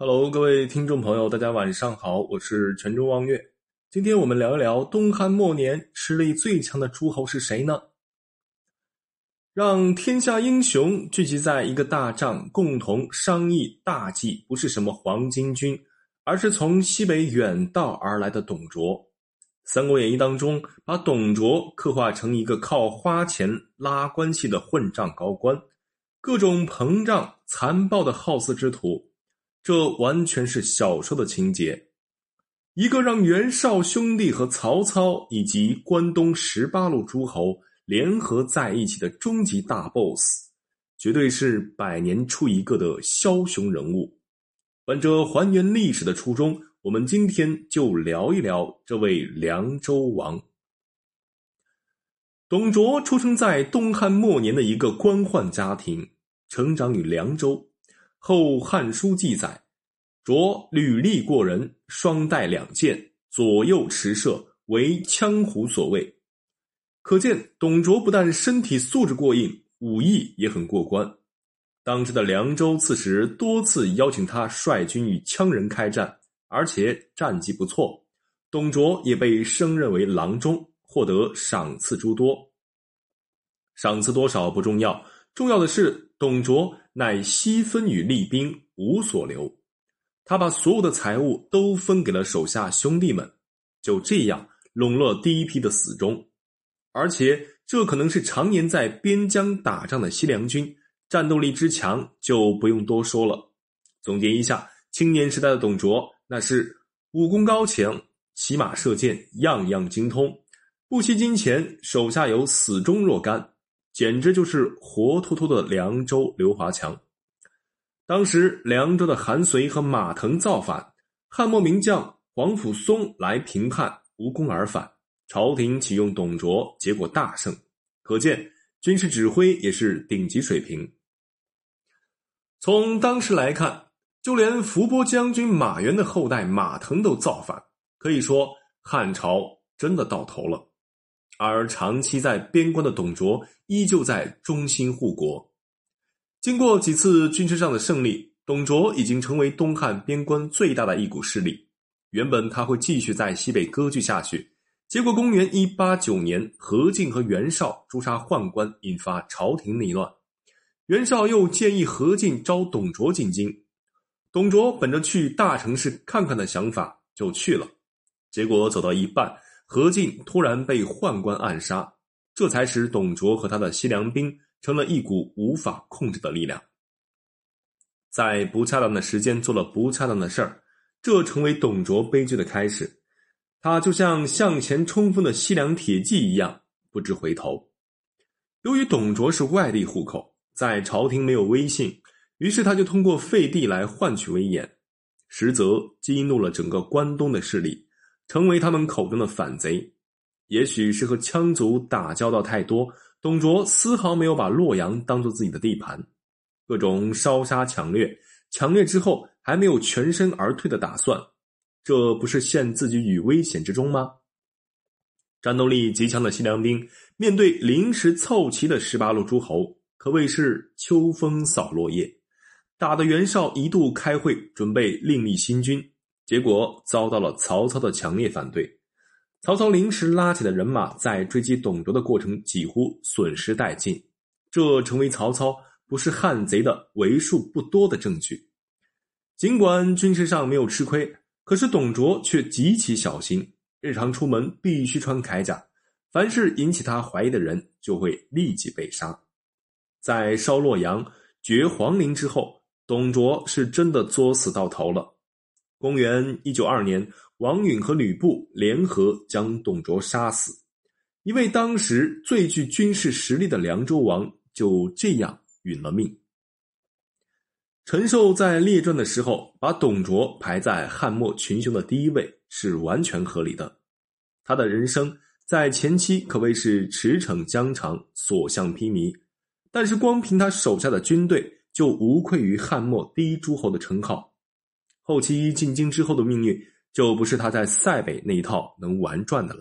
Hello，各位听众朋友，大家晚上好，我是泉州望月。今天我们聊一聊东汉末年实力最强的诸侯是谁呢？让天下英雄聚集在一个大帐，共同商议大计，不是什么黄巾军，而是从西北远道而来的董卓。《三国演义》当中把董卓刻画成一个靠花钱拉关系的混账高官，各种膨胀、残暴的好色之徒。这完全是小说的情节，一个让袁绍兄弟和曹操以及关东十八路诸侯联合在一起的终极大 BOSS，绝对是百年出一个的枭雄人物。本着还原历史的初衷，我们今天就聊一聊这位凉州王。董卓出生在东汉末年的一个官宦家庭，成长于凉州。后《汉书》记载，卓履历过人，双带两剑，左右持射，为羌胡所畏。可见董卓不但身体素质过硬，武艺也很过关。当时的凉州刺史多次邀请他率军与羌人开战，而且战绩不错。董卓也被升任为郎中，获得赏赐诸多。赏赐多少不重要，重要的是董卓。乃悉分与厉兵，无所留。他把所有的财物都分给了手下兄弟们，就这样笼络第一批的死忠。而且，这可能是常年在边疆打仗的西凉军，战斗力之强就不用多说了。总结一下，青年时代的董卓，那是武功高强，骑马射箭样样精通，不惜金钱，手下有死忠若干。简直就是活脱脱的凉州刘华强。当时凉州的韩遂和马腾造反，汉末名将皇甫嵩来平叛，无功而返。朝廷启用董卓，结果大胜。可见军事指挥也是顶级水平。从当时来看，就连伏波将军马援的后代马腾都造反，可以说汉朝真的到头了。而长期在边关的董卓依旧在忠心护国。经过几次军事上的胜利，董卓已经成为东汉边关最大的一股势力。原本他会继续在西北割据下去，结果公元一八九年，何进和袁绍诛杀宦官，引发朝廷内乱。袁绍又建议何进招董卓进京，董卓本着去大城市看看的想法就去了，结果走到一半。何进突然被宦官暗杀，这才使董卓和他的西凉兵成了一股无法控制的力量。在不恰当的时间做了不恰当的事儿，这成为董卓悲剧的开始。他就像向前冲锋的西凉铁骑一样，不知回头。由于董卓是外地户口，在朝廷没有威信，于是他就通过废帝来换取威严，实则激怒了整个关东的势力。成为他们口中的反贼，也许是和羌族打交道太多，董卓丝毫没有把洛阳当做自己的地盘，各种烧杀抢掠，抢掠之后还没有全身而退的打算，这不是陷自己于危险之中吗？战斗力极强的西凉兵面对临时凑齐的十八路诸侯，可谓是秋风扫落叶，打得袁绍一度开会准备另立新军。结果遭到了曹操的强烈反对，曹操临时拉起的人马在追击董卓的过程几乎损失殆尽，这成为曹操不是汉贼的为数不多的证据。尽管军事上没有吃亏，可是董卓却极其小心，日常出门必须穿铠甲，凡是引起他怀疑的人就会立即被杀。在烧洛阳、掘黄陵之后，董卓是真的作死到头了。公元一九二年，王允和吕布联合将董卓杀死，一位当时最具军事实力的凉州王就这样殒了命。陈寿在列传的时候把董卓排在汉末群雄的第一位是完全合理的。他的人生在前期可谓是驰骋疆场，所向披靡，但是光凭他手下的军队就无愧于汉末第一诸侯的称号。后期进京之后的命运，就不是他在塞北那一套能玩转的了。